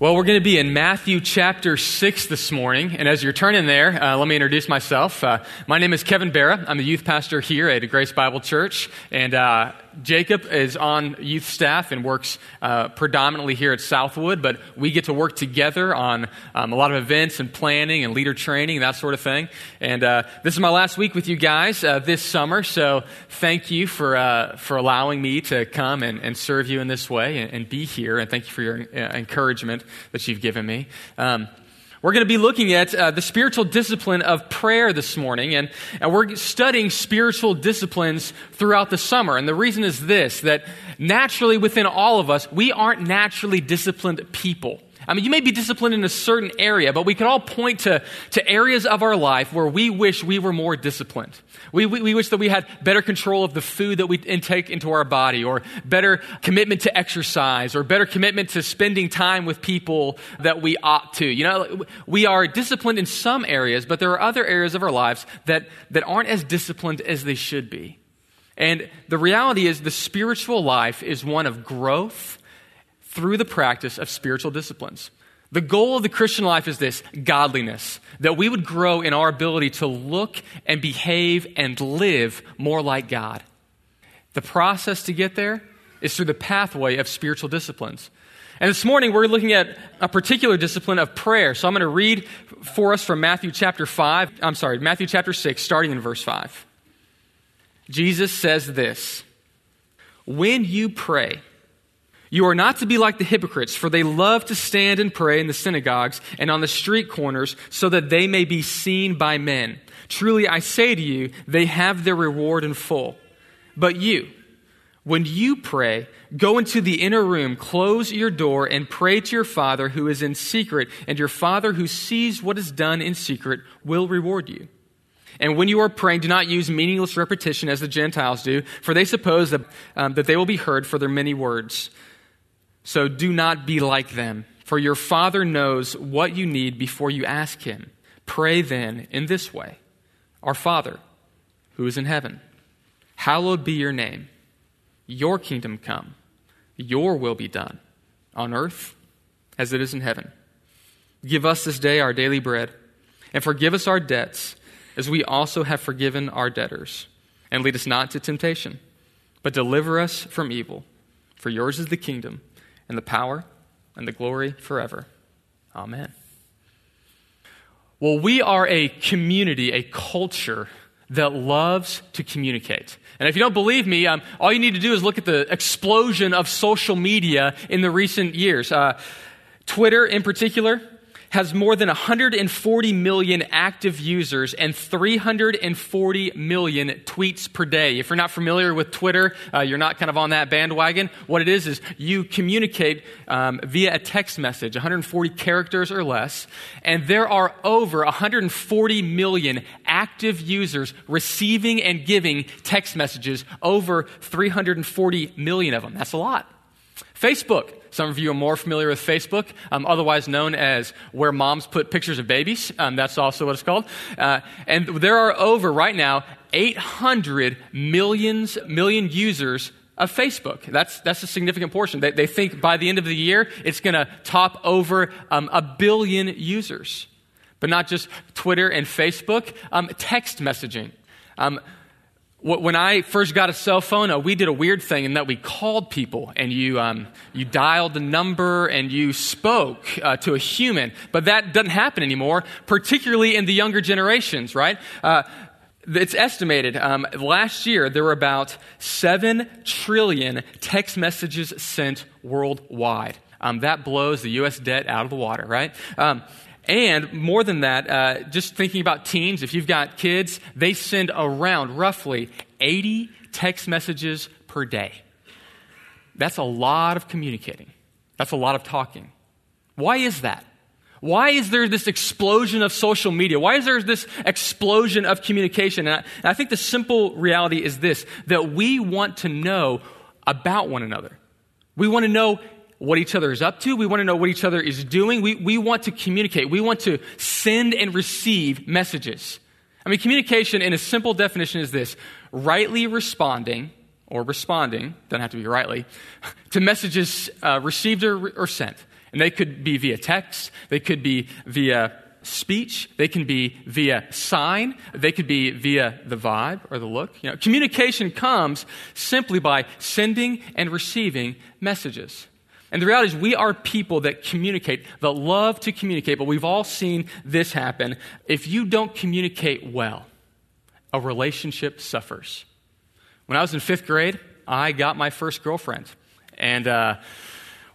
Well, we're going to be in Matthew chapter 6 this morning. And as you're turning there, uh, let me introduce myself. Uh, my name is Kevin Barra. I'm the youth pastor here at Grace Bible Church. And uh, Jacob is on youth staff and works uh, predominantly here at Southwood, but we get to work together on um, a lot of events and planning and leader training, that sort of thing. And uh, this is my last week with you guys uh, this summer, so thank you for, uh, for allowing me to come and, and serve you in this way and, and, be here, and thank you for your uh, encouragement that you've given me. Um, we're going to be looking at uh, the spiritual discipline of prayer this morning, and, and we're studying spiritual disciplines throughout the summer. And the reason is this that naturally within all of us, we aren't naturally disciplined people. I mean, you may be disciplined in a certain area, but we can all point to, to areas of our life where we wish we were more disciplined. We, we, we, wish that we had better control of the food that we intake into our body, or better commitment to exercise, or better commitment to spending time with people that we ought to. You know, we are disciplined in some areas, but there are other areas of our lives that, that aren't as disciplined as they should be. And the reality is, the spiritual life is one of growth through the practice of spiritual disciplines. The goal of the Christian life is this godliness, that we would grow in our ability to look and behave and live more like God. The process to get there is through the pathway of spiritual disciplines. And this morning we're looking at a particular discipline of prayer. So I'm going to read for us from Matthew chapter 5, I'm sorry, Matthew chapter 6, starting in verse 5. Jesus says this When you pray, you are not to be like the hypocrites, for they love to stand and pray in the synagogues and on the street corners so that they may be seen by men. Truly, I say to you, they have their reward in full. But you, when you pray, go into the inner room, close your door, and pray to your Father who is in secret, and your Father who sees what is done in secret will reward you. And when you are praying, do not use meaningless repetition as the Gentiles do, for they suppose that, um, that they will be heard for their many words. So do not be like them, for your Father knows what you need before you ask Him. Pray then in this way Our Father, who is in heaven, hallowed be your name. Your kingdom come, your will be done, on earth as it is in heaven. Give us this day our daily bread, and forgive us our debts, as we also have forgiven our debtors. And lead us not to temptation, but deliver us from evil. For yours is the kingdom and the power and the glory forever. Amen. Well, we are a community, a culture that loves to communicate. And if you don't believe me, um, all you need to do is look at the explosion of social media in the recent years. Uh, Twitter, in particular, has more than 140 million active users and 340 million tweets per day. If you're not familiar with Twitter, uh, you're not kind of on that bandwagon. What it is is you communicate um, via a text message, 140 characters or less, and there are over 140 million active users receiving and giving text messages, over 340 million of them. That's a lot. Facebook some of you are more familiar with Facebook, um, otherwise known as where moms put pictures of babies. Um, that's also what it's called. Uh, and there are over right now 800 millions, million users of Facebook. That's, that's a significant portion. They, they think by the end of the year, it's going to top over um, a billion users. But not just Twitter and Facebook, um, text messaging. Um, when I first got a cell phone, uh, we did a weird thing in that we called people and you, um, you dialed the number and you spoke uh, to a human. But that doesn't happen anymore, particularly in the younger generations, right? Uh, it's estimated um, last year there were about 7 trillion text messages sent worldwide. Um, that blows the U.S. debt out of the water, right? And more than that, uh, just thinking about teens, if you've got kids, they send around roughly 80 text messages per day. That's a lot of communicating. That's a lot of talking. Why is that? Why is there this explosion of social media? Why is there this explosion of communication? And I, and I think the simple reality is this that we want to know about one another. We want to know what each other is up to. We want to know what each other is doing. We, we want to communicate. We want to send and receive messages. I mean, communication in a simple definition is this rightly responding or responding, doesn't have to be rightly, to messages uh, received or, or sent. And they could be via text, they could be via speech, they can be via sign, they could be via the vibe or the look. You know, communication comes simply by sending and receiving messages. And the reality is, we are people that communicate, that love to communicate, but we've all seen this happen. If you don't communicate well, a relationship suffers. When I was in fifth grade, I got my first girlfriend. And, uh,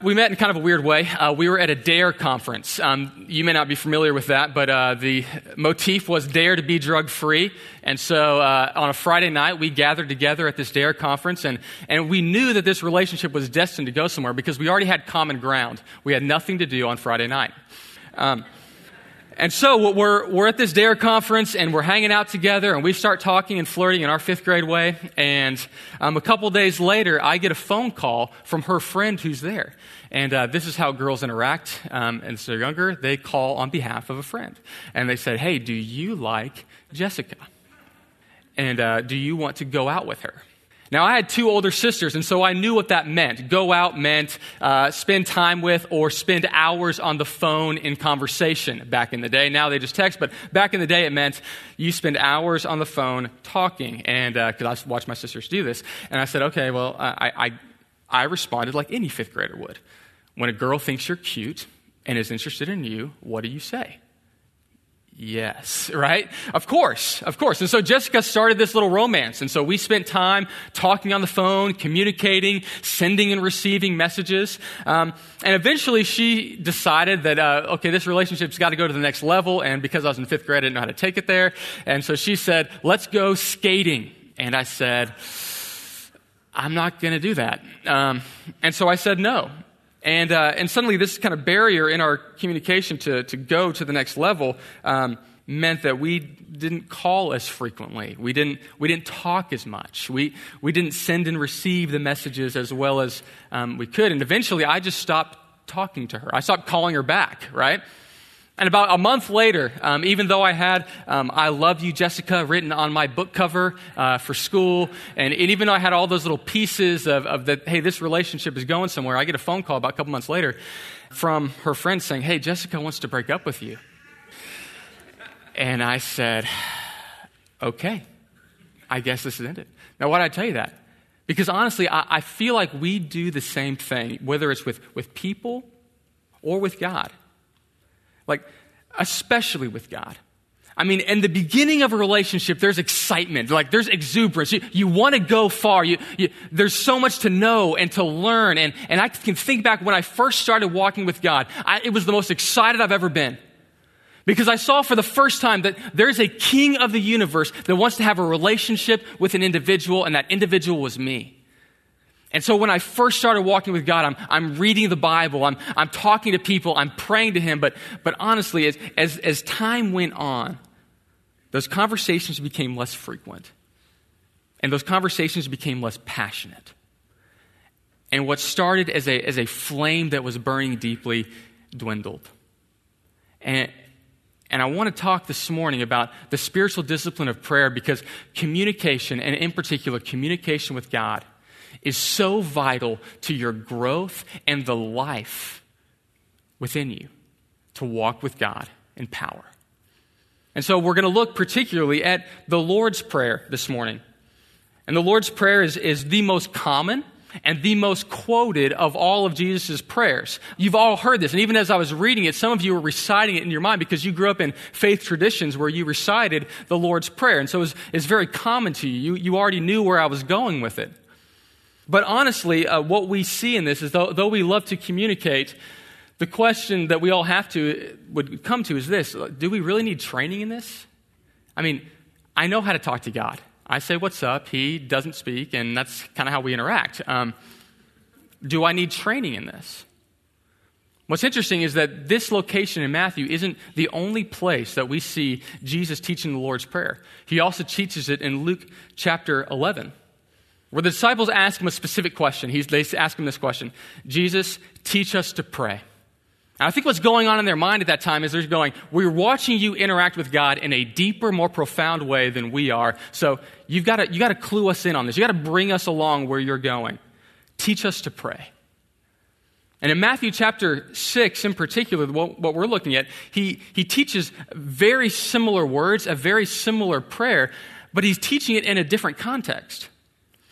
we met in kind of a weird way. Uh, we were at a DARE conference. Um, you may not be familiar with that, but uh, the motif was Dare to be drug free. And so uh, on a Friday night, we gathered together at this DARE conference, and, and we knew that this relationship was destined to go somewhere because we already had common ground. We had nothing to do on Friday night. Um, and so we're, we're at this DARE conference and we're hanging out together and we start talking and flirting in our fifth grade way. And um, a couple days later, I get a phone call from her friend who's there. And uh, this is how girls interact. Um, and so they're younger, they call on behalf of a friend. And they said, Hey, do you like Jessica? And uh, do you want to go out with her? Now, I had two older sisters, and so I knew what that meant. Go out meant uh, spend time with or spend hours on the phone in conversation back in the day. Now they just text, but back in the day it meant you spend hours on the phone talking. And because uh, I watched my sisters do this, and I said, okay, well, I, I, I responded like any fifth grader would. When a girl thinks you're cute and is interested in you, what do you say? Yes, right? Of course, of course. And so Jessica started this little romance. And so we spent time talking on the phone, communicating, sending and receiving messages. Um, and eventually she decided that, uh, okay, this relationship's got to go to the next level. And because I was in fifth grade, I didn't know how to take it there. And so she said, let's go skating. And I said, I'm not going to do that. Um, and so I said no. And, uh, and suddenly, this kind of barrier in our communication to, to go to the next level um, meant that we didn't call as frequently. We didn't, we didn't talk as much. We, we didn't send and receive the messages as well as um, we could. And eventually, I just stopped talking to her. I stopped calling her back, right? And about a month later, um, even though I had um, I Love You, Jessica written on my book cover uh, for school, and, and, even though I had all those little pieces of, of that, hey, this relationship is going somewhere, I get a phone call about a couple months later from her friend saying, hey, Jessica wants to break up with you. And I said, okay, I guess this is ended. Now, why did I tell you that? Because honestly, I, I feel like we do the same thing, whether it's with, with people or with God. Like, especially with God. I mean, in the beginning of a relationship, there's excitement, like there's exuberance. You, you want to go far. You, you, there's so much to know and to learn. And, and I can think back when I first started walking with God, I, it was the most excited I've ever been. Because I saw for the first time that there's a king of the universe that wants to have a relationship with an individual, and that individual was me. And so when I first started walking with God, I'm, I'm reading the Bible, I'm, I'm talking to people, I'm praying to Him. But, but honestly, as, as, as time went on, those conversations became less frequent. And those conversations became less passionate. And what started as a, as a flame that was burning deeply dwindled. And, and I want to talk this morning about the spiritual discipline of prayer because communication, and in particular, communication with God, is so vital to your growth and the life within you to walk with God in power. And so we're going to look particularly at the Lord's Prayer this morning. And the Lord's Prayer is, is the most common and the most quoted of all of Jesus' prayers. You've all heard this. And even as I was reading it, some of you were reciting it in your mind because you grew up in faith traditions where you recited the Lord's Prayer. And so it's, it's very common to you. you. You already knew where I was going with it. But honestly, uh, what we see in this is though, though we love to communicate, the question that we all have to would come to is this do we really need training in this? I mean, I know how to talk to God. I say, What's up? He doesn't speak, and that's kind of how we interact. Um, do I need training in this? What's interesting is that this location in Matthew isn't the only place that we see Jesus teaching the Lord's Prayer. He also teaches it in Luke chapter 11 where the disciples ask him a specific question. He's, they ask him this question Jesus, teach us to pray. And I think what's going on in their mind at that time is they're going, We're watching you interact with God in a deeper, more profound way than we are. So you've got to, you got to clue us in on this. You've got to bring us along where you're going. Teach us to pray. And in Matthew chapter 6, in particular, what, what, we're looking at, he, he teaches very similar words, a very similar prayer, but he's teaching it in a different context.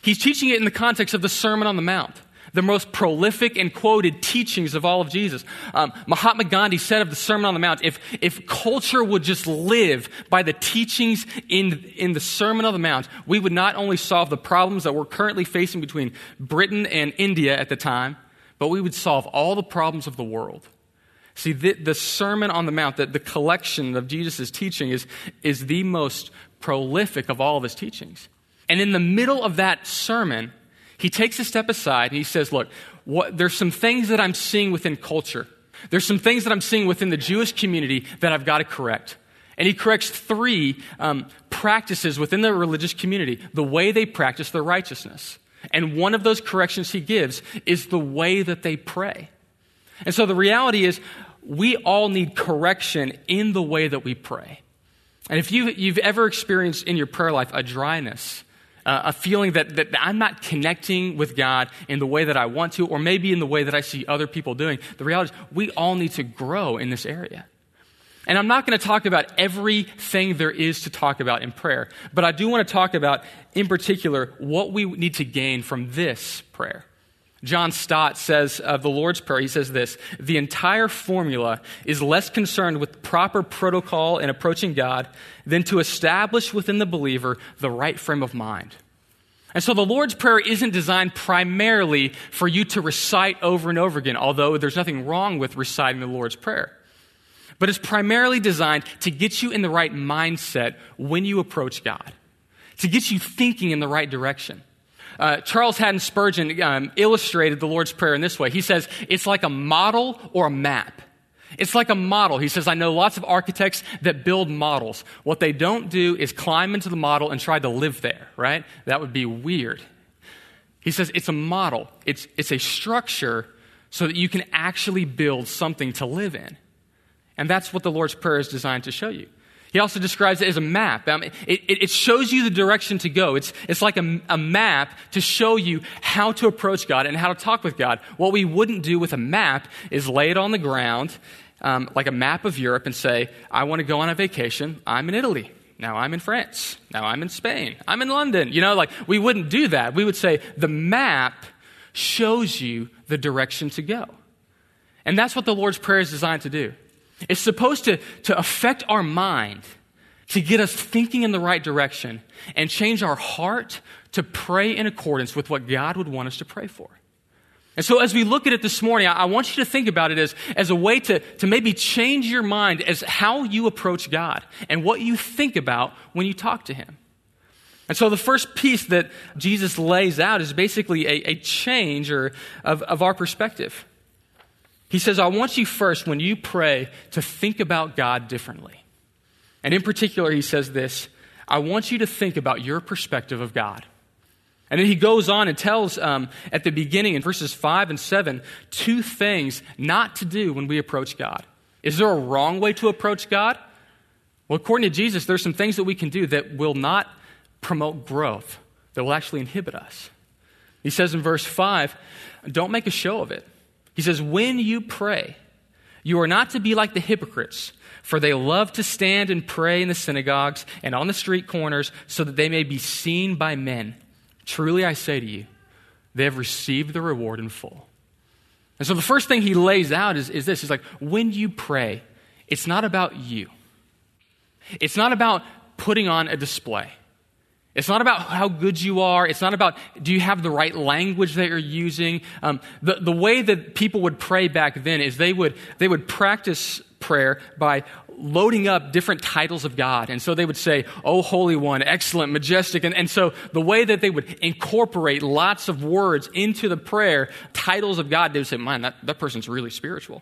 He's teaching it in the context of the Sermon on the Mount, the most prolific and quoted teachings of all of Jesus. Um, Mahatma Gandhi said of the Sermon on the Mount if, if culture would just live by the teachings in, in the Sermon on the Mount, we would not only solve the problems that we're currently facing between Britain and India at the time, but we would solve all the problems of the world. See, the, the Sermon on the Mount, the, the collection of Jesus' teaching, is, is the most prolific of all of his teachings. And in the middle of that sermon, he takes a step aside and he says, Look, what, there's some things that I'm seeing within culture. There's some things that I'm seeing within the Jewish community that I've got to correct. And he corrects three um, practices within the religious community the way they practice their righteousness. And one of those corrections he gives is the way that they pray. And so the reality is, we all need correction in the way that we pray. And if you, you've ever experienced in your prayer life a dryness, uh, a feeling that, that I'm not connecting with God in the way that I want to, or maybe in the way that I see other people doing. The reality is, we all need to grow in this area. And I'm not going to talk about everything there is to talk about in prayer, but I do want to talk about, in particular, what we need to gain from this prayer. John Stott says of the Lord's Prayer, he says this The entire formula is less concerned with proper protocol in approaching God than to establish within the believer the right frame of mind. And so the Lord's Prayer isn't designed primarily for you to recite over and over again, although there's nothing wrong with reciting the Lord's Prayer. But it's primarily designed to get you in the right mindset when you approach God, to get you thinking in the right direction. Uh, Charles Haddon Spurgeon um, illustrated the Lord's Prayer in this way. He says, it's like a model or a map. It's like a model. He says, I know lots of architects that build models. What they don't do is climb into the model and try to live there, right? That would be weird. He says, it's a model, it's, it's a structure so that you can actually build something to live in. And that's what the Lord's Prayer is designed to show you. He also describes it as a map. Um, it, it, shows you the direction to go. It's, it's like a, a map to show you how to approach God and how to talk with God. What we wouldn't do with a map is lay it on the ground, um, like a map of Europe, and say, I want to go on a vacation. I'm in Italy. Now I'm in France. Now I'm in Spain. I'm in London. You know, like we wouldn't do that. We would say, the map shows you the direction to go. And that's what the Lord's Prayer is designed to do. It's supposed to, to affect our mind, to get us thinking in the right direction, and change our heart to pray in accordance with what God would want us to pray for. And so, as we look at it this morning, I, want you to think about it as, as a way to, to maybe change your mind as how you approach God and what you think about when you talk to Him. And so, the first piece that Jesus lays out is basically a, a change or, of, of our perspective. He says, I want you first, when you pray, to think about God differently. And in particular, he says this I want you to think about your perspective of God. And then he goes on and tells um, at the beginning in verses 5 and 7 two things not to do when we approach God. Is there a wrong way to approach God? Well, according to Jesus, there's some things that we can do that will not promote growth, that will actually inhibit us. He says in verse 5 don't make a show of it. He says, When you pray, you are not to be like the hypocrites, for they love to stand and pray in the synagogues and on the street corners so that they may be seen by men. Truly I say to you, they have received the reward in full. And so the first thing he lays out is, is this He's like, when you pray, it's not about you, it's not about putting on a display. It's not about how good you are. It's not about do you have the right language that you're using. Um, the, the way that people would pray back then is they would, they would practice prayer by loading up different titles of God. And so they would say, Oh, Holy One, excellent, majestic. And, and so the way that they would incorporate lots of words into the prayer, titles of God, they would say, Man, that, that person's really spiritual.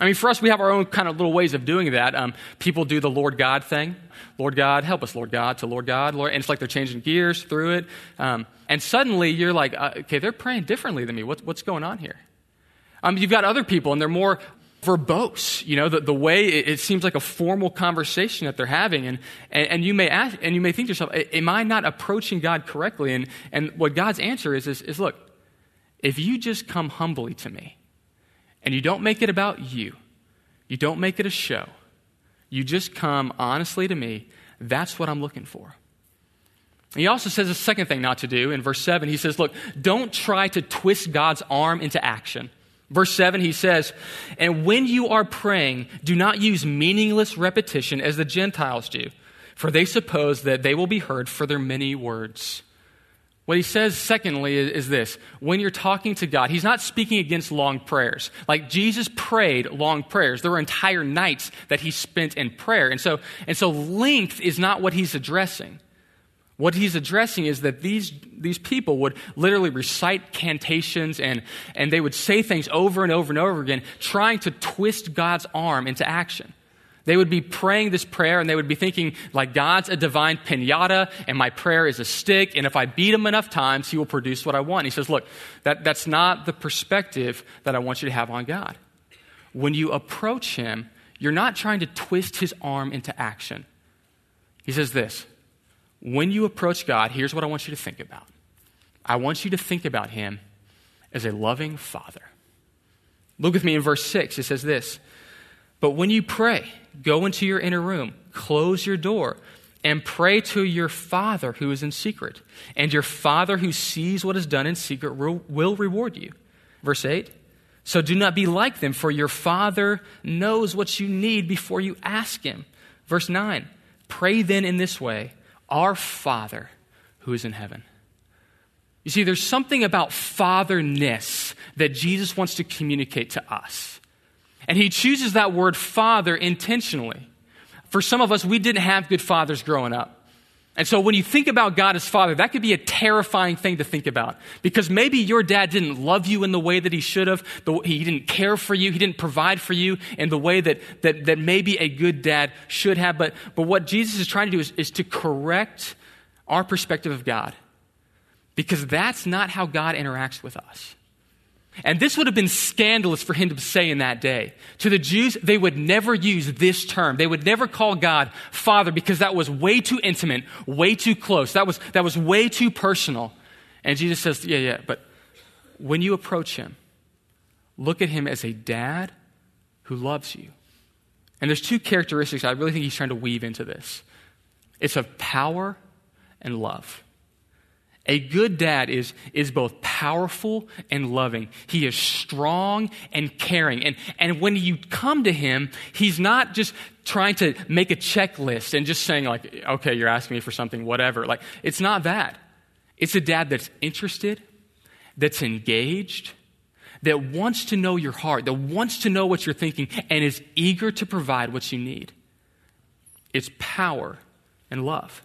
I mean, for us, we have our own kind of little ways of doing that. Um, people do the Lord God thing. Lord God, help us, Lord God, to Lord God. Lord, and it's like they're changing gears through it. Um, and suddenly you're like, uh, okay, they're praying differently than me. What, what's going on here? Um, you've got other people, and they're more verbose. You know, the, the way it, it, seems like a formal conversation that they're having. And, and, and, you may ask, and you may think to yourself, am I not approaching God correctly? And, and what God's answer is, is, is look, if you just come humbly to me, and you don't make it about you, you don't make it a show, you just come honestly to me, that's what I'm looking for. He also says a second thing not to do in verse 7. He says, Look, don't try to twist God's arm into action. Verse 7, he says, And when you are praying, do not use meaningless repetition as the Gentiles do, for they suppose that they will be heard for their many words. What he says, secondly, is this when you're talking to God, he's not speaking against long prayers. Like Jesus prayed long prayers. There were entire nights that he spent in prayer. And so, and so length is not what he's addressing. What he's addressing is that these, these people would literally recite cantations and, and they would say things over and over and over again, trying to twist God's arm into action. They would be praying this prayer and they would be thinking, like, God's a divine pinata and my prayer is a stick, and if I beat him enough times, he will produce what I want. He says, Look, that, that's not the perspective that I want you to have on God. When you approach him, you're not trying to twist his arm into action. He says this when you approach God, here's what I want you to think about I want you to think about Him as a loving Father. Look with me in verse 6. It says this But when you pray, go into your inner room, close your door, and pray to your Father who is in secret. And your Father who sees what is done in secret will reward you. Verse 8. So do not be like them, for your Father knows what you need before you ask Him. Verse 9. Pray then in this way our Father who is in heaven. You see, there's something about fatherness that Jesus wants to communicate to us. And he chooses that word father intentionally. For some of us, we didn't have good fathers growing up. And so when you think about God as Father, that could be a terrifying thing to think about. Because maybe your dad didn't love you in the way that he should have, he didn't care for you, he didn't provide for you in the way that, that, that maybe a good dad should have. But, but what Jesus is trying to do is, is to correct our perspective of God. Because that's not how God interacts with us. And this would have been scandalous for him to say in that day. To the Jews, they would never use this term. They would never call God Father because that was way too intimate, way too close. That was, that was way too personal. And Jesus says, Yeah, yeah, but when you approach him, look at him as a dad who loves you. And there's two characteristics I really think he's trying to weave into this it's of power and love. A good dad is, is both powerful and loving. He is strong and caring. And, and when you come to him, he's not just trying to make a checklist and just saying, like, okay, you're asking me for something, whatever. Like, it's not that. It's a dad that's interested, that's engaged, that wants to know your heart, that wants to know what you're thinking, and is eager to provide what you need. It's power and love.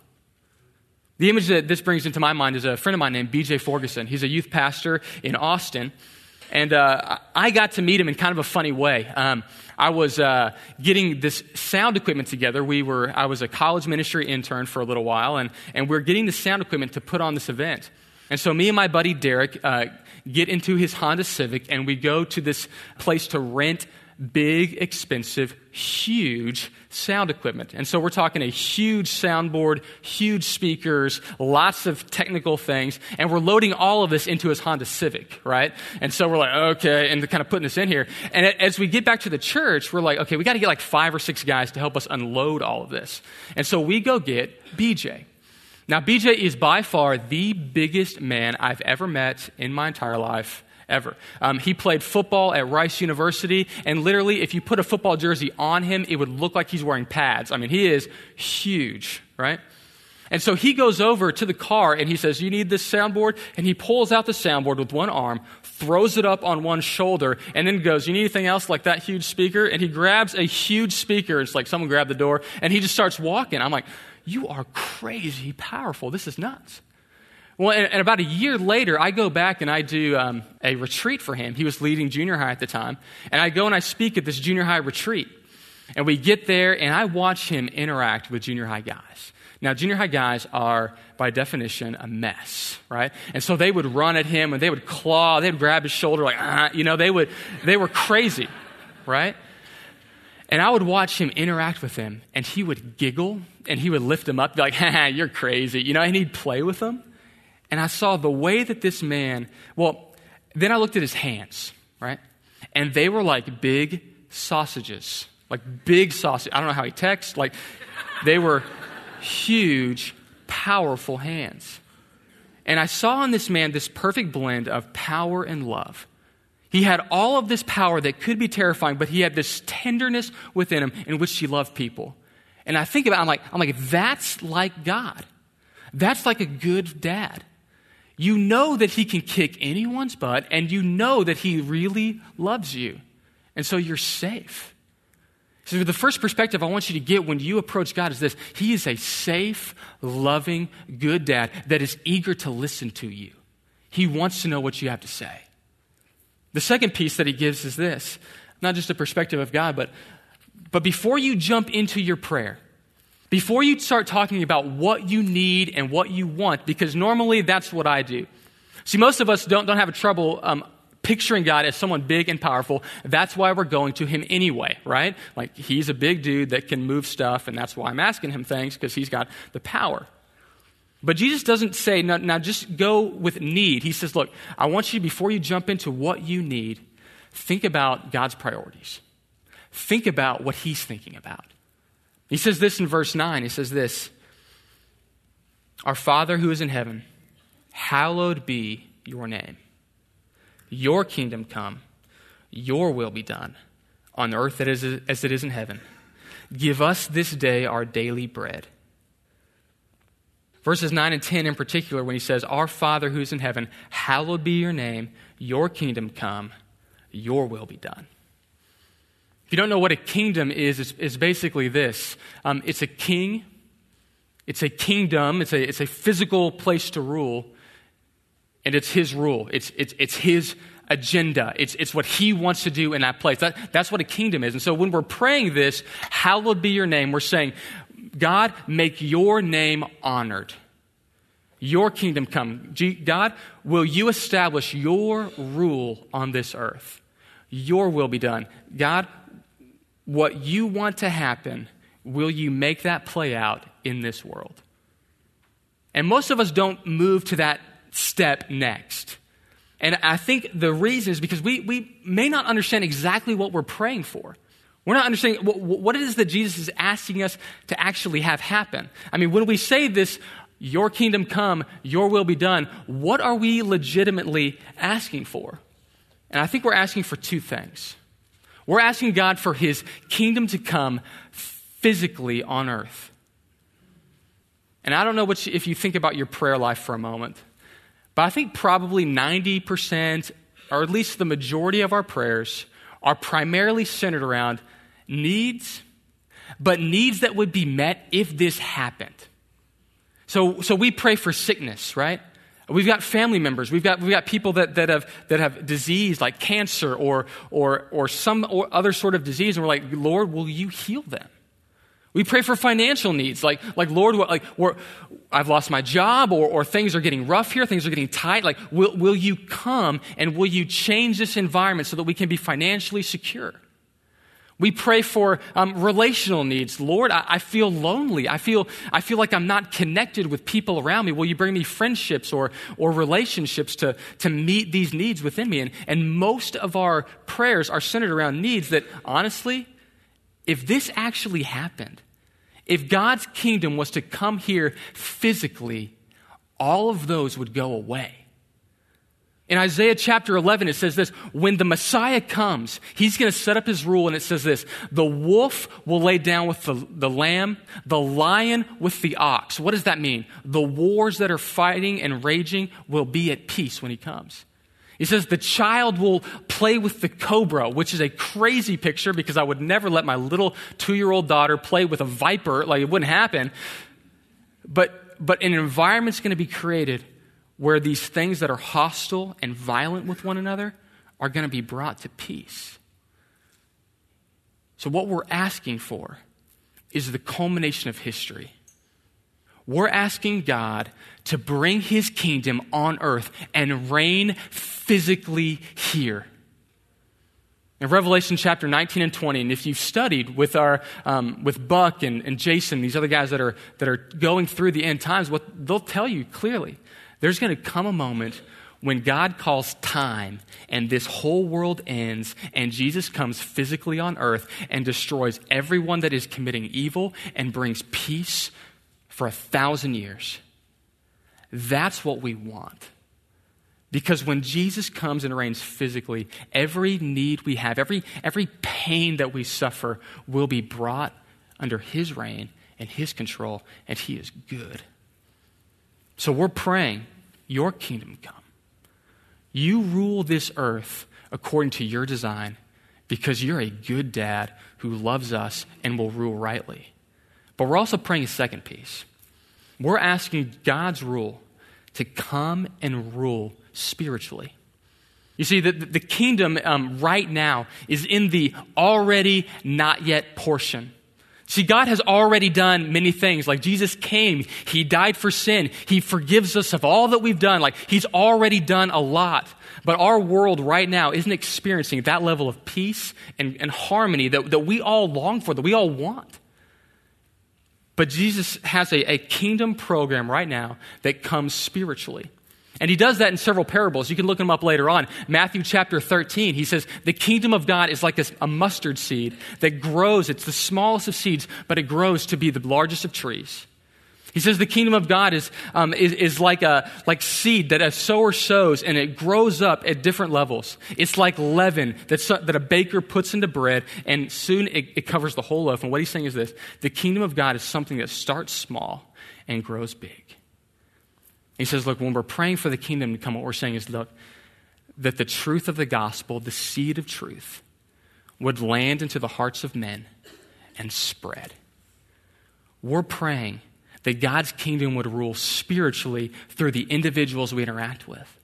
The image that this brings into my mind is a friend of mine named BJ Ferguson. He's a youth pastor in Austin. And uh, I got to meet him in kind of a funny way. Um, I was uh, getting this sound equipment together. We were, I was a college ministry intern for a little while, and, and we are getting the sound equipment to put on this event. And so me and my buddy Derek uh, get into his Honda Civic, and we go to this place to rent big, expensive, huge sound equipment. And so we're talking a huge soundboard, huge speakers, lots of technical things, and we're loading all of this into his Honda Civic, right? And so we're like, okay, and kind of putting this in here. And as we get back to the church, we're like, okay, we got to get like five or six guys to help us unload all of this. And so we go get BJ. Now, BJ is by far the biggest man I've ever met in my entire life ever. Um, he played football at Rice University, and literally, if you put a football jersey on him, it would look like he's wearing pads. I mean, he is huge, right? And so he goes over to the car and he says, You need this soundboard? And he pulls out the soundboard with one arm, throws it up on one shoulder, and then goes, You need anything else like that huge speaker? And he grabs a huge speaker. It's like someone grabbed the door, and he just starts walking. I'm like, You are crazy powerful. This is nuts. Well, and, about a year later, I go back and I do um, a retreat for him. He was leading junior high at the time. And I go and I speak at this junior high retreat. And we get there, and I watch him interact with junior high guys. Now, junior high guys are, by definition, a mess, right? And so they would run at him and they would claw, they'd grab his shoulder, like, ah, you know, they, would, they were crazy, right? And I would watch him interact with them, and he would giggle and he would lift them up, be like, ha, you're crazy, you know, and he'd play with them and I saw the way that this man, well, then I looked at his hands, right? and they were like big sausages, like big sausage. I don't know how he texts, like they were huge, powerful hands. And I saw in this man this perfect blend of power and love. He had all of this power that could be terrifying, but he had this tenderness within him in which he loved people. And I think about it, I'm like, I'm like, that's like God. That's like a good dad. You know that he can kick anyone's butt, and you know that he really loves you. And so you're safe. So, the first perspective I want you to get when you approach God is this He is a safe, loving, good dad that is eager to listen to you. He wants to know what you have to say. The second piece that he gives is this not just a perspective of God, but, but before you jump into your prayer, before you start talking about what you need and what you want, because normally that's what I do. See, most of us don't, don't have a trouble um, picturing God as someone big and powerful. That's why we're going to him anyway, right? Like, he's a big dude that can move stuff, and that's why I'm asking him things, because he's got the power. But Jesus doesn't say, now, now just go with need. He says, look, I want you, before you jump into what you need, think about God's priorities. Think about what he's thinking about. He says this in verse 9. He says this Our Father who is in heaven, hallowed be your name. Your kingdom come, your will be done on earth as it is in heaven. Give us this day our daily bread. Verses 9 and 10 in particular, when he says, Our Father who is in heaven, hallowed be your name, your kingdom come, your will be done you don't know what a kingdom is, it's, it's basically this um, it's a king, it's a kingdom, it's a, it's a physical place to rule, and it's his rule, it's, it's, it's his agenda. It's, it's what he wants to do in that place. That, that's what a kingdom is. And so when we're praying this, hallowed be your name, we're saying, God, make your name honored. Your kingdom come. God, will you establish your rule on this earth? Your will be done. God, what you want to happen, will you make that play out in this world? And most of us don't move to that step next. And I think the reason is because we, we may not understand exactly what we're praying for. We're not understanding what, what it is that Jesus is asking us to actually have happen. I mean, when we say this, your kingdom come, your will be done, what are we legitimately asking for? And I think we're asking for two things. We're asking God for his kingdom to come physically on earth. And I don't know you, if you think about your prayer life for a moment, but I think probably 90%, or at least the majority of our prayers, are primarily centered around needs, but needs that would be met if this happened. So, so we pray for sickness, right? We've got family members. We've got, we've got people that, that, have, that have disease like cancer or, or, or some or other sort of disease, and we're like, Lord, will you heal them? We pray for financial needs, like, like Lord, like, I've lost my job, or, or things are getting rough here, things are getting tight. Like, will, will you come and will you change this environment so that we can be financially secure? We pray for um, relational needs. Lord, I, I, feel lonely. I feel, I feel like I'm not connected with people around me. Will you bring me friendships or, or relationships to, to meet these needs within me? And, and most of our prayers are centered around needs that, honestly, if this actually happened, if God's kingdom was to come here physically, all of those would go away. In Isaiah chapter 11, it says this when the Messiah comes, he's going to set up his rule, and it says this the wolf will lay down with the, the lamb, the lion with the ox. What does that mean? The wars that are fighting and raging will be at peace when he comes. He says the child will play with the cobra, which is a crazy picture because I would never let my little two year old daughter play with a viper. Like it wouldn't happen. But, but an environment's going to be created where these things that are hostile and violent with one another are going to be brought to peace. So, what we're asking for is the culmination of history. We're asking God to bring his kingdom on earth and reign physically here. In Revelation chapter 19 and 20, and if you've studied with, our, um, with Buck and, and Jason, these other guys that are, that are going through the end times, what they'll tell you clearly there's going to come a moment when God calls time and this whole world ends and Jesus comes physically on earth and destroys everyone that is committing evil and brings peace for a thousand years. That's what we want. Because when Jesus comes and reigns physically, every need we have, every, every pain that we suffer will be brought under his reign and his control, and he is good. So we're praying, Your kingdom come. You rule this earth according to your design because you're a good dad who loves us and will rule rightly. But we're also praying a second piece. We're asking God's rule to come and rule spiritually. You see, the, the kingdom um, right now is in the already not yet portion. See, God has already done many things. Like Jesus came, He died for sin, He forgives us of all that we've done. Like He's already done a lot. But our world right now isn't experiencing that level of peace and, and harmony that, that we all long for, that we all want. But Jesus has a, a kingdom program right now that comes spiritually. And he does that in several parables. You can look them up later on. Matthew chapter 13, he says, The kingdom of God is like a, a, mustard seed that grows. It's the smallest of seeds, but it grows to be the largest of trees. He says the kingdom of God is, um, is, is, like a like seed that a sower sows and it grows up at different levels. It's like leaven that, that a baker puts into bread and soon it, it covers the whole loaf. And what he's saying is this the kingdom of God is something that starts small and grows big. He says, look, when we're praying for the kingdom to come, what we're saying is, look, that the truth of the gospel, the seed of truth, would land into the hearts of men and spread. We're praying that God's kingdom would rule spiritually through the individuals we interact with.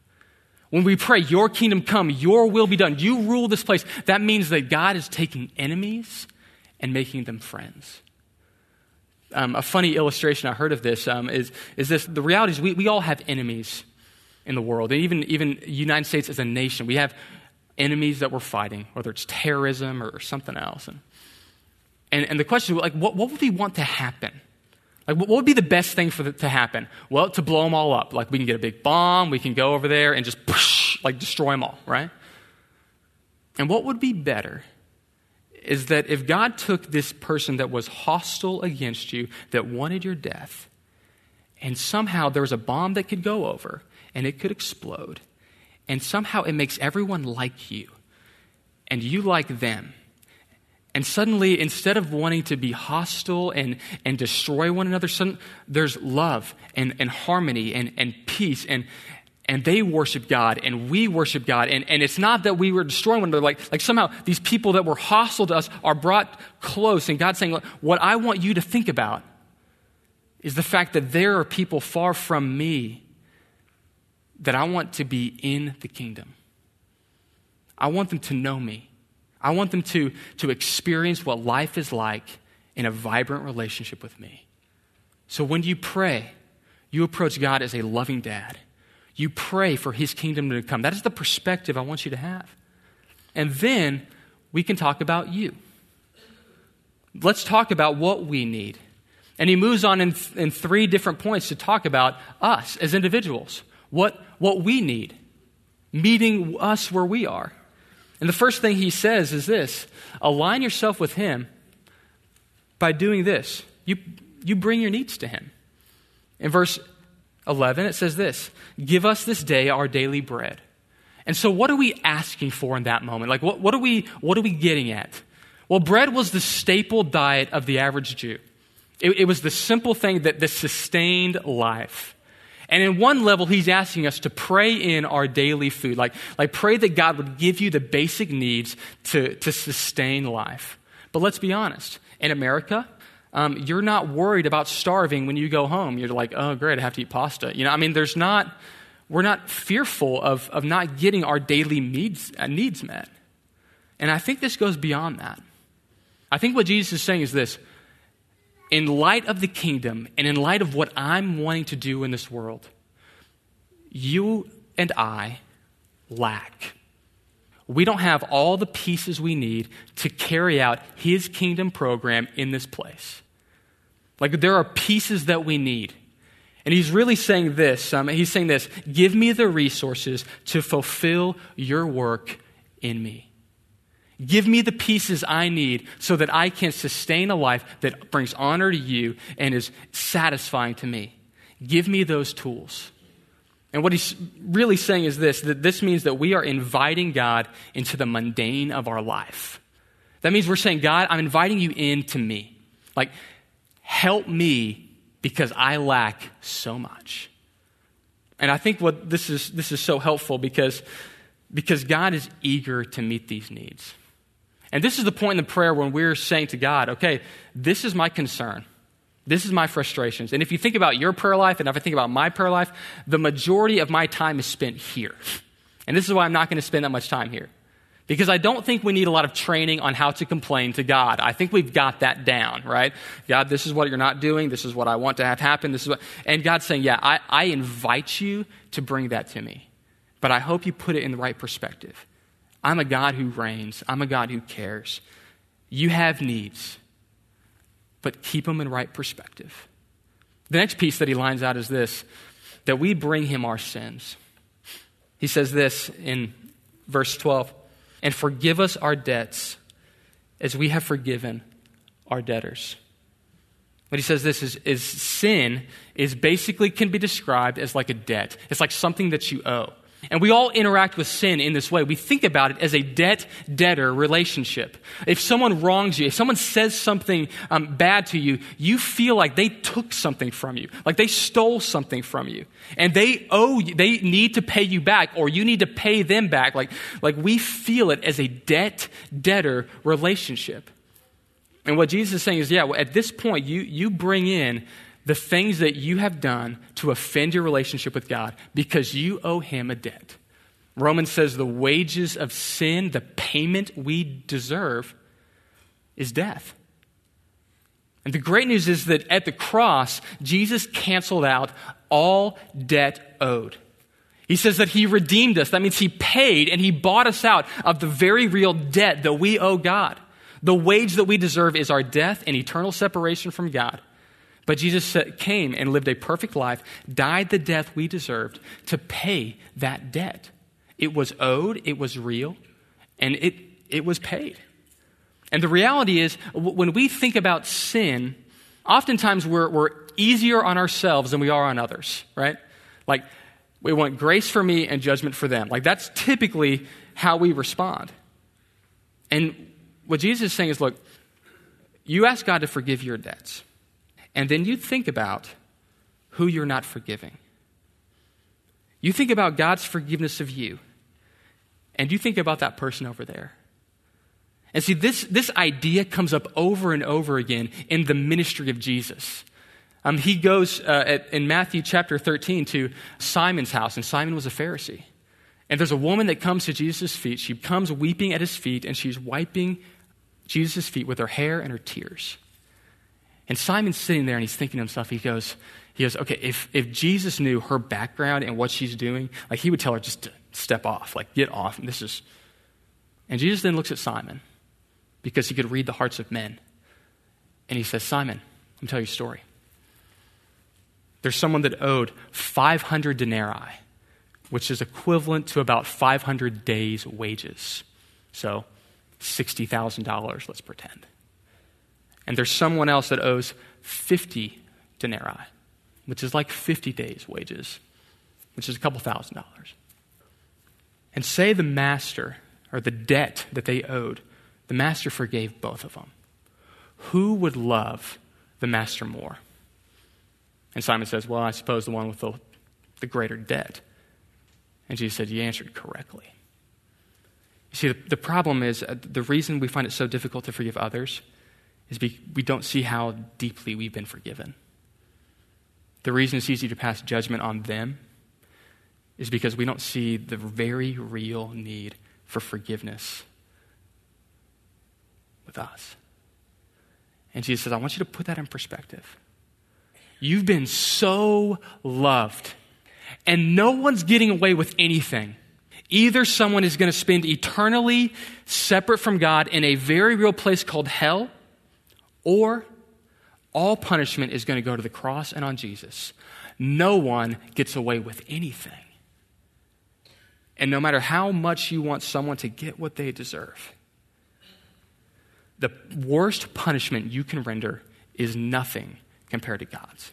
When we pray, Your kingdom come, Your will be done, you rule this place, that means that God is taking enemies and making them friends. Um, a funny illustration I heard of this um, is, is this the reality is we, we all have enemies in the world. And even, even United States as a nation, we have enemies that we're fighting, whether it's terrorism or, or something else. And, and, and the question is, like, what, what would we want to happen? Like, what would be the best thing for the, to happen? Well, to blow them all up. Like, we can get a big bomb, we can go over there and just, push, like, destroy them all, right? And what would be better is that if God took this person that was hostile against you, that wanted your death, and somehow there was a bomb that could go over and it could explode, and somehow it makes everyone like you, and you like them. And suddenly, instead of wanting to be hostile and, and destroy one another, sudden, there's love and, and harmony and, and peace. And, and they worship God and we worship God. And, and it's not that we were destroying one another. Like, like somehow these people that were hostile to us are brought close. And God's saying, what I want you to think about is the fact that there are people far from me that I want to be in the kingdom. I want them to know me. I want them to, to experience what life is like in a vibrant relationship with me. So when you pray, you approach God as a loving dad you pray for his kingdom to come. That is the perspective I want you to have. And then we can talk about you. Let's talk about what we need. And he moves on in, in three different points to talk about us as individuals, what, what we need, meeting us where we are. And the first thing he says is this align yourself with him by doing this. You, you bring your needs to him. In verse 11, it says this Give us this day our daily bread. And so, what are we asking for in that moment? Like, what, what, are, we, what are we getting at? Well, bread was the staple diet of the average Jew, it, it was the simple thing that, that sustained life. And in one level, he's asking us to pray in our daily food. Like, like pray that God would give you the basic needs to, to sustain life. But let's be honest. In America, um, you're not worried about starving when you go home. You're like, oh, great, I have to eat pasta. You know, I mean, there's not, we're not fearful of, of not getting our daily needs, uh, needs met. And I think this goes beyond that. I think what Jesus is saying is this in light of the kingdom and in light of what I'm wanting to do in this world, you and I lack we don't have all the pieces we need to carry out his kingdom program in this place. Like there are pieces that we need. And he's really saying this. Um, he's saying this Give me the resources to fulfill your work in me. Give me the pieces I need so that I can sustain a life that brings honor to you and is satisfying to me. Give me those tools. And what he's really saying is this that this means that we are inviting God into the mundane of our life. That means we're saying, God, I'm inviting you into me. Like, help me because I lack so much. And I think what this is this is so helpful because, because God is eager to meet these needs. And this is the point in the prayer when we're saying to God, okay, this is my concern. This is my frustrations. And if you think about your prayer life, and if I think about my prayer life, the majority of my time is spent here. And this is why I'm not going to spend that much time here. Because I don't think we need a lot of training on how to complain to God. I think we've got that down, right? God, this is what you're not doing. This is what I want to have happen. This is what, and God's saying, yeah, I, I invite you to bring that to me. But I hope you put it in the right perspective. I'm a God who reigns. I'm a God who cares. You have needs, but keep him in right perspective. The next piece that he lines out is this that we bring him our sins. He says this in verse 12 and forgive us our debts as we have forgiven our debtors. What he says this is, is sin is basically can be described as like a debt. It's like something that you owe. And we all interact with sin in this way. We think about it as a debt debtor relationship. If someone wrongs you, if someone says something um, bad to you, you feel like they took something from you, like they stole something from you. And they owe you, they need to pay you back, or you need to pay them back. Like, like we feel it as a debt debtor relationship. And what Jesus is saying is, yeah, well, at this point, you, you bring in the things that you have done to offend your relationship with God because you owe Him a debt. Romans says the wages of sin, the payment we deserve, is death. And the great news is that at the cross, Jesus canceled out all debt owed. He says that he redeemed us. That means he paid and he bought us out of the very real debt that we owe God. The wage that we deserve is our death and eternal separation from God. But Jesus came and lived a perfect life, died the death we deserved to pay that debt. It was owed, it was real, and it, it was paid. And the reality is, when we think about sin, oftentimes we're, we're easier on ourselves than we are on others, right? Like, we want grace for me and judgment for them. Like, that's typically how we respond. And what Jesus is saying is look, you ask God to forgive your debts. And then you think about who you're not forgiving. You think about God's forgiveness of you, and you think about that person over there. And see, this, this idea comes up over and over again in the ministry of Jesus. Um, he goes uh, at, in Matthew chapter 13 to Simon's house, and Simon was a Pharisee. And there's a woman that comes to Jesus' feet. She comes weeping at his feet, and she's wiping Jesus' feet with her hair and her tears. And Simon's sitting there and he's thinking to himself, he goes, he goes, okay, if, if Jesus knew her background and what she's doing, like he would tell her just to step off, like get off. And this is, and Jesus then looks at Simon because he could read the hearts of men. And he says, Simon, let me tell you a story. There's someone that owed 500 denarii, which is equivalent to about 500 days' wages. So $60,000, let's pretend and there's someone else that owes 50 denarii, which is like 50 days' wages, which is a couple thousand dollars. And say the master, or the debt that they owed, the master forgave both of them. Who would love the master more? And Simon says, Well, I suppose the one with the, the greater debt. And Jesus said, You answered correctly. You see, the, the problem is uh, the reason we find it so difficult to forgive others is we don't see how deeply we've been forgiven. The reason it's easy to pass judgment on them is because we don't see the very real need for forgiveness with us. And Jesus says, I want you to put that in perspective. You've been so loved, and no one's getting away with anything. Either someone is going to spend eternally separate from God in a very real place called hell, or all punishment is going to go to the cross and on Jesus. no one gets away with anything. And no matter how much you want someone to get what they deserve, the worst punishment you can render is nothing compared to God's.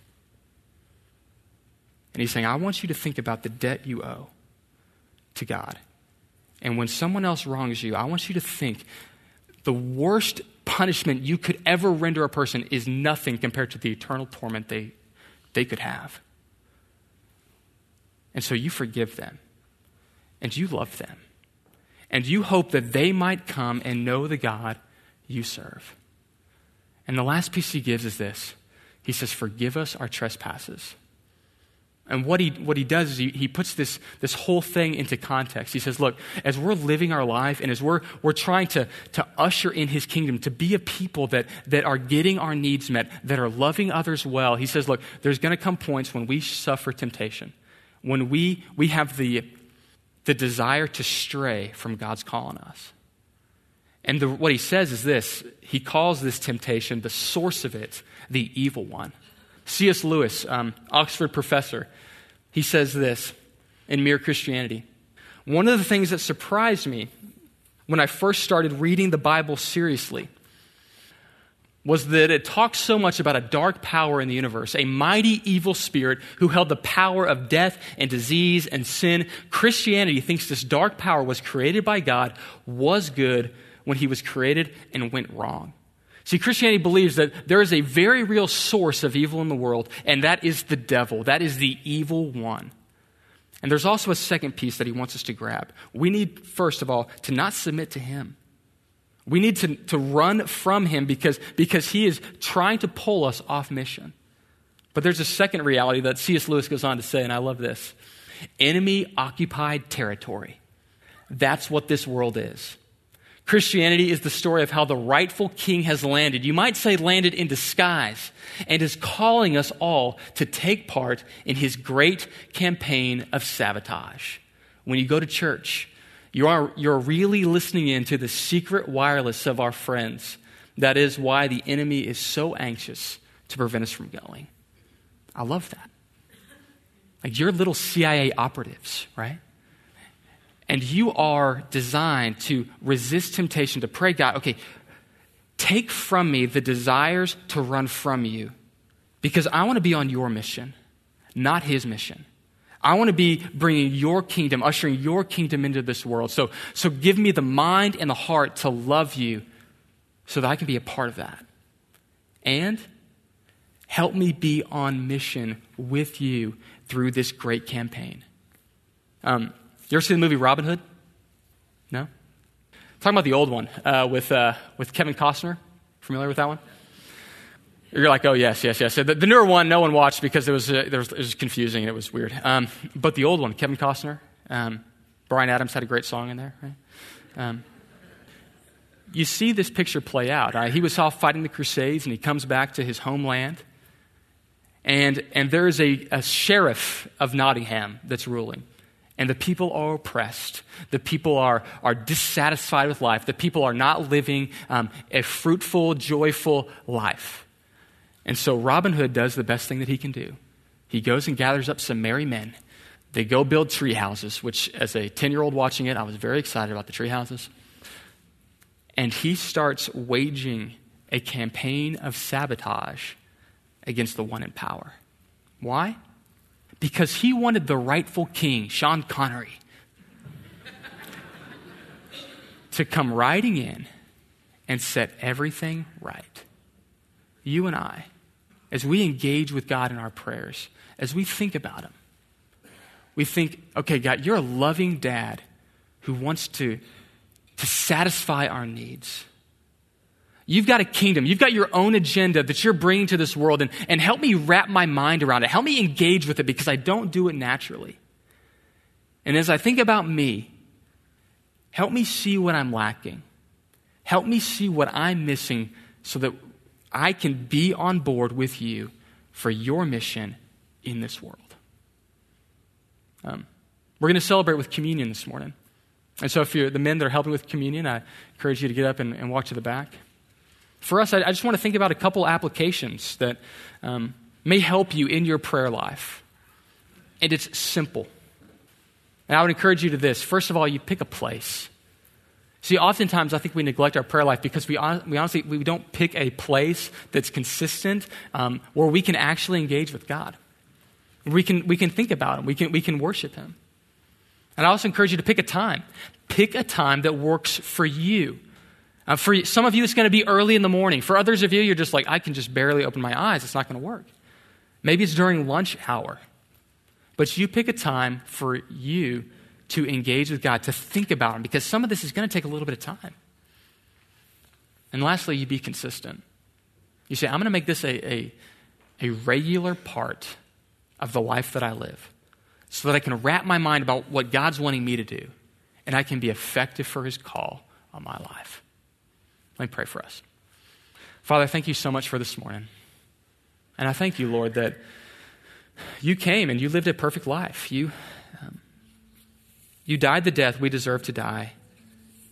And he's saying, I want you to think about the debt you owe to God. And when someone else wrongs you, I want you to think the worst punishment you could ever render a person is nothing compared to the eternal torment they, they could have. And so you forgive them, and you love them, and you hope that they might come and know the God you serve. And the last piece he gives is this He says, Forgive us our trespasses and what he, what he does is he, he puts this, this whole thing into context. He says, Look, as we're living our life and as we're, we're trying to, to usher in his kingdom, to be a people that, that are getting our needs met, that are loving others well, he says, Look, there's going to come points when we suffer temptation, when we, we have the, the desire to stray from God's call on us. And the, what he says is this he calls this temptation, the source of it, the evil one. C.S. Lewis, um, Oxford professor, he says this in Mere Christianity. One of the things that surprised me when I first started reading the Bible seriously was that it talks so much about a dark power in the universe, a mighty evil spirit who held the power of death and disease and sin. Christianity thinks this dark power was created by God, was good when he was created, and went wrong. See, Christianity believes that there is a very real source of evil in the world, and that is the devil. That is the evil one. And there's also a second piece that he wants us to grab. We need, first of all, to not submit to him. We need to, to run from him because, because he is trying to pull us off mission. But there's a second reality that C.S. Lewis goes on to say, and I love this enemy occupied territory. That's what this world is. Christianity is the story of how the rightful king has landed. You might say landed in disguise and is calling us all to take part in his great campaign of sabotage. When you go to church, you are, you're really listening in to the secret wireless of our friends. That is why the enemy is so anxious to prevent us from going. I love that. Like you're little CIA operatives, right? And you are designed to resist temptation, to pray, God, okay, take from me the desires to run from you because I want to be on your mission, not his mission. I want to be bringing your kingdom, ushering your kingdom into this world. So, so give me the mind and the heart to love you so that I can be a part of that. And help me be on mission with you through this great campaign. Um, you ever see the movie Robin Hood? No? Talking about the old one uh, with, uh, with Kevin Costner. Familiar with that one? You're like, oh, yes, yes, yes. The, the newer one, no one watched because it was, uh, was, it was confusing and it was weird. Um, but the old one, Kevin Costner, um, Bryan Adams had a great song in there, right? Um, you see this picture play out. He was off fighting the Crusades and he comes back to his homeland. And, and there is a, a sheriff of Nottingham that's ruling. And the people are oppressed. The people are, are dissatisfied with life. The people are not living um, a fruitful, joyful life. And so Robin Hood does the best thing that he can do. He goes and gathers up some merry men. They go build tree houses, which, as a 10 year old watching it, I was very excited about the tree houses. And he starts waging a campaign of sabotage against the one in power. Why? Because he wanted the rightful king, Sean Connery, to come riding in and set everything right. You and I, as we engage with God in our prayers, as we think about Him, we think, okay, God, you're a loving dad who wants to, to satisfy our needs. You've got a kingdom. You've got your own agenda that you're bringing to this world, and, and help me wrap my mind around it. Help me engage with it because I don't do it naturally. And as I think about me, help me see what I'm lacking. Help me see what I'm missing so that I can be on board with you for your mission in this world. Um, we're going to celebrate with communion this morning. And so, if you're the men that are helping with communion, I encourage you to get up and, and walk to the back for us, I, I, just want to think about a couple applications that um, may help you in your prayer life. And it's simple. And I would encourage you to this. First of all, you pick a place. See, oftentimes I think we neglect our prayer life because we, we honestly we don't pick a place that's consistent um, where we can actually engage with God. We can, we can think about Him, we can, we can worship Him. And I also encourage you to pick a time. Pick a time that works for you. Uh, for some of you, it's going to be early in the morning. For others of you, you're just like, I can just barely open my eyes. It's not going to work. Maybe it's during lunch hour. But you pick a time for you to engage with God, to think about Him, because some of this is going to take a little bit of time. And lastly, you be consistent. You say, I'm going to make this a, a, a regular part of the life that I live so that I can wrap my mind about what God's wanting me to do and I can be effective for His call on my life. Let me pray for us. Father, thank you so much for this morning. And I thank you, Lord, that you came and you lived a perfect life. You, um, you died the death we deserve to die.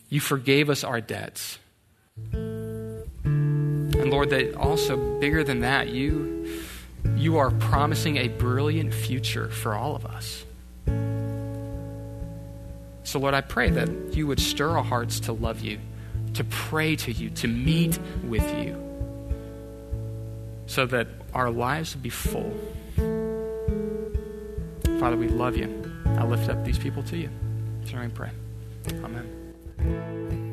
You forgave us our debts. And Lord, that also bigger than that, you, you are promising a brilliant future for all of us. So, Lord, I pray that you would stir our hearts to love you, to pray to you, to meet with you, so that our lives would be full. Father, we love you. I lift up these people to you. So I pray. Amen.